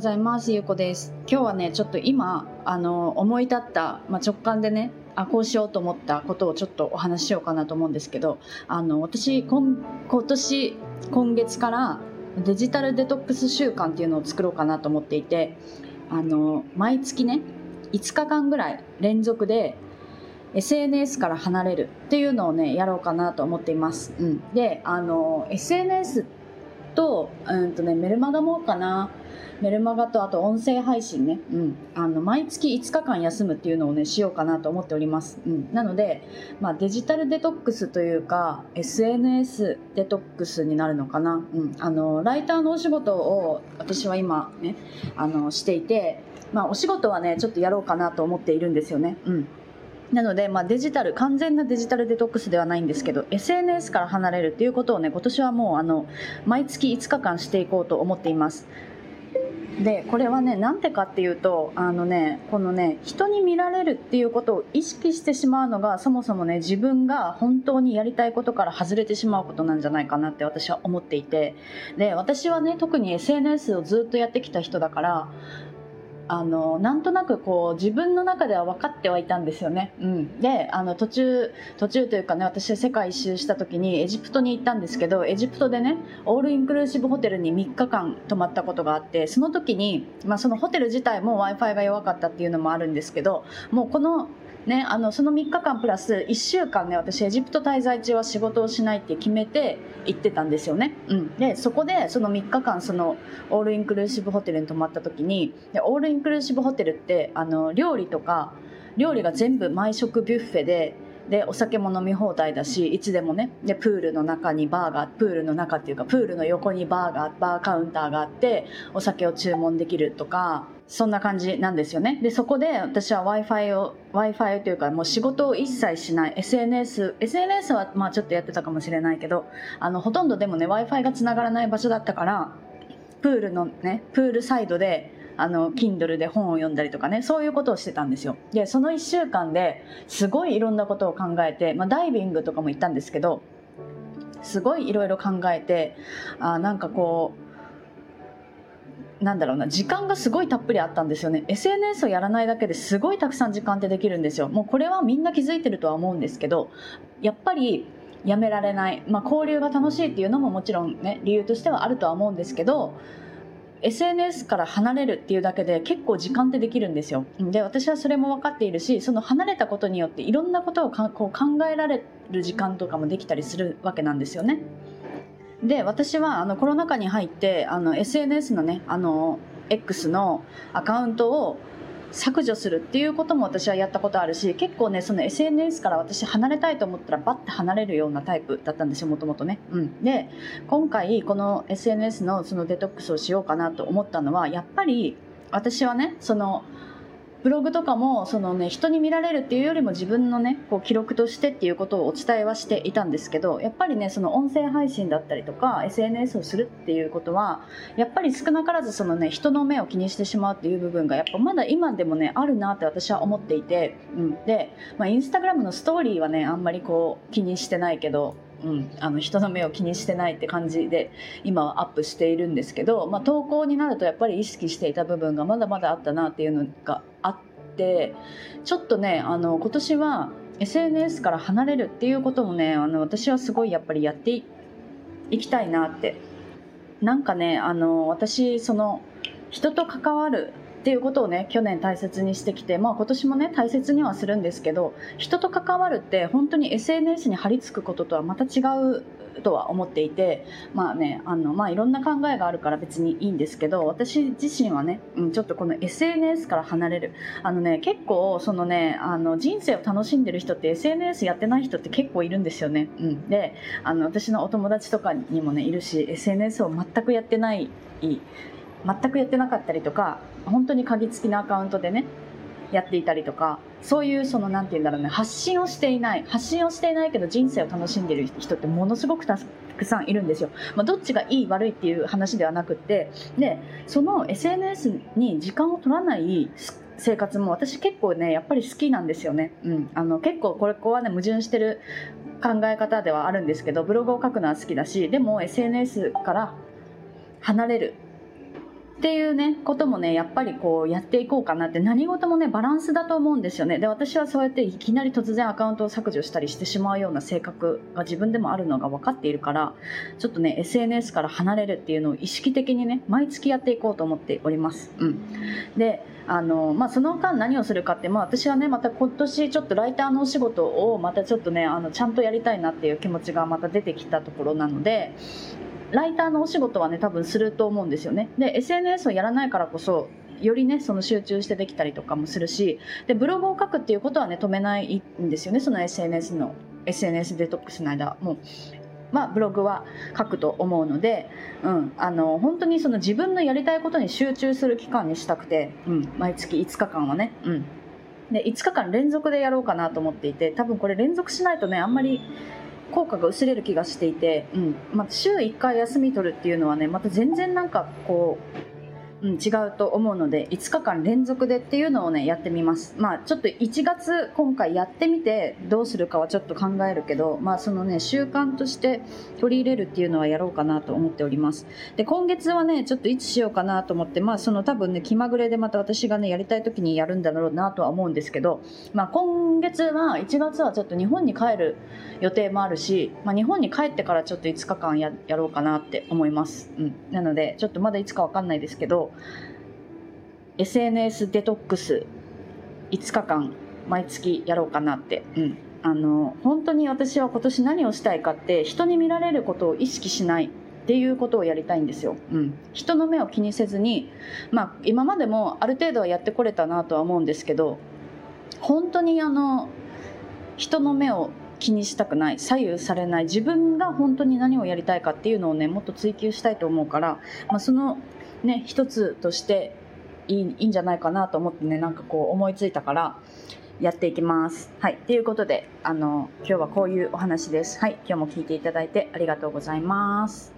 ございます。ゆうこです。今日はねちょっと今あの思い立った、まあ、直感でねあこうしようと思ったことをちょっとお話ししようかなと思うんですけどあの私今今年今月からデジタルデトックス週間っていうのを作ろうかなと思っていてあの毎月ね5日間ぐらい連続で SNS から離れるっていうのをねやろうかなと思っています、うん、であの SNS と,、うんとね、メルマガもかな。メルマガとあと音声配信ね、うん、あの毎月5日間休むっていうのをねしようかなと思っております、うん、なので、まあ、デジタルデトックスというか SNS デトックスになるのかな、うん、あのライターのお仕事を私は今ねあのしていて、まあ、お仕事はねちょっとやろうかなと思っているんですよね、うん。なので、まあ、デジタル完全なデジタルデトックスではないんですけど SNS から離れるっていうことをね今年はもうあの毎月5日間していこうと思っています。でこれはねなんでかっていうとあのねこのね人に見られるっていうことを意識してしまうのがそもそもね自分が本当にやりたいことから外れてしまうことなんじゃないかなって私は思っていて。で私はね特に SNS をずっとやってきた人だからあのなんとなくこう自分の中では分かってはいたんですよね、うん、であの途中途中というかね私世界一周した時にエジプトに行ったんですけどエジプトでねオールインクルーシブホテルに3日間泊まったことがあってその時に、まあ、そのホテル自体も w i f i が弱かったっていうのもあるんですけどもうこのね、あのその3日間プラス1週間ね私エジプト滞在中は仕事をしないって決めて行ってたんですよね、うん、でそこでその3日間そのオールインクルーシブホテルに泊まった時にでオールインクルーシブホテルってあの料理とか料理が全部毎食ビュッフェででお酒も飲み放題だしいつでもねでプールの中にバーがプールの中っていうかプールの横にバーがバーカウンターがあってお酒を注文できるとかそんな感じなんですよね。でそこで私は w i f i を w i f i というかもう仕事を一切しない。SNS SNS はまあちょっとやってたかもしれないけどあのほとんどでもね w i f i がつながらない場所だったからプールのねプールサイドであの Kindle で本を読んだりとかねそういうことをしてたんですよ。でその1週間ですごいいろんなことを考えて、まあ、ダイビングとかも行ったんですけどすごいいろいろ考えてあなんかこうなんだろうな時間がすごいたっぷりあったんですよね。SNS をやらないだけですごいたくさん時間ってできるんですよ。もうこれはみんな気づいてるとは思うんですけどやっぱりやめられない、まあ、交流が楽しいっていうのももちろんね理由としてはあるとは思うんですけど SNS から離れるっていうだけで結構時間ってできるんですよ。で私はそれも分かっているしその離れたことによっていろんなことをこう考えられる時間とかもできたりするわけなんですよね。で私はあのコロナ禍に入ってあの SNS のねあの X のアカウントを削除するっていうことも私はやったことあるし結構ねその SNS から私離れたいと思ったらバッて離れるようなタイプだったんですよもともとね、うん、で今回この SNS のそのデトックスをしようかなと思ったのはやっぱり私はねそのブログとかもその、ね、人に見られるっていうよりも自分の、ね、こう記録としてっていうことをお伝えはしていたんですけどやっぱりねその音声配信だったりとか SNS をするっていうことはやっぱり少なからずその、ね、人の目を気にしてしまうっていう部分がやっぱまだ今でもねあるなって私は思っていて、うん、で、まあ、インスタグラムのストーリーはねあんまりこう気にしてないけどうん、あの人の目を気にしてないって感じで今はアップしているんですけど、まあ、投稿になるとやっぱり意識していた部分がまだまだあったなっていうのがあってちょっとねあの今年は SNS から離れるっていうこともねあの私はすごいやっぱりやっていきたいなって。なんかねあの私その人と関わるっていうことをね去年大切にしてきて、まあ、今年もね大切にはするんですけど人と関わるって本当に SNS に張り付くこととはまた違うとは思っていてまあねあの、まあ、いろんな考えがあるから別にいいんですけど私自身はね、うん、ちょっとこの SNS から離れる。あのね結構そのねあの人生を楽しんでる人って SNS やってない人って結構いるんですよね、うん、であの私のお友達とかにもねいるし SNS を全くやってない全くやってなかったりとか本当に鍵付きのアカウントでねやっていたりとかそういうその何て言うんだろうね発信をしていない発信をしていないけど人生を楽しんでいる人ってものすごくたくさんいるんですよ、まあ、どっちがいい悪いっていう話ではなくってでその SNS に時間を取らない生活も私結構ねやっぱり好きなんですよね、うん、あの結構これここはね矛盾してる考え方ではあるんですけどブログを書くのは好きだしでも SNS から離れるっていうねこともねやっぱりこうやっていこうかなって何事もねバランスだと思うんですよね。で私はそうやっていきなり突然アカウントを削除したりしてしまうような性格が自分でもあるのが分かっているからちょっとね SNS から離れるっていうのを意識的にね毎月やっていこうと思っております。うん。であのまあ、その間何をするかって、まあ、私はねまた今年ちょっとライターのお仕事をまたちょっとねあのちゃんとやりたいなっていう気持ちがまた出てきたところなのでライターのお仕事はね多分すると思うんですよね。で SNS をやらないからこそよりねその集中してできたりとかもするしでブログを書くっていうことはね止めないんですよね。その SNS の SNS デトックスの間も。まあ、ブログは書くと思うので、うん、あの本当にその自分のやりたいことに集中する期間にしたくて、うん、毎月5日間はね、うん、で5日間連続でやろうかなと思っていて多分これ連続しないとねあんまり効果が薄れる気がしていて、うん。まあ、週1回休み取るっていうのはねまた全然なんかこううん、違うと思うので5日間連続でっていうのをねやってみます。まあちょっと1月今回やってみてどうするかはちょっと考えるけどまあそのね習慣として取り入れるっていうのはやろうかなと思っております。で今月はねちょっといつしようかなと思ってまあその多分ね気まぐれでまた私がねやりたい時にやるんだろうなとは思うんですけどまあ今月は1月はちょっと日本に帰る予定もあるし、まあ、日本に帰ってからちょっと5日間ややろうかなって思います、うん、なのでちょっとまだいつかわかんないですけど SNS デトックス5日間毎月やろうかなって、うん、あの本当に私は今年何をしたいかって人に見られることを意識しないっていうことをやりたいんですよ、うん、人の目を気にせずに、まあ、今までもある程度はやってこれたなとは思うんですけど本当にあの人の目を気にしたくない左右されない自分が本当に何をやりたいかっていうのをねもっと追求したいと思うから、まあ、そのね一つとしていいいいんじゃないかなと思ってねなんかこう思いついたからやっていきます。はい。ということで、あの、今日はこういうお話です。はい。今日も聞いていただいてありがとうございます。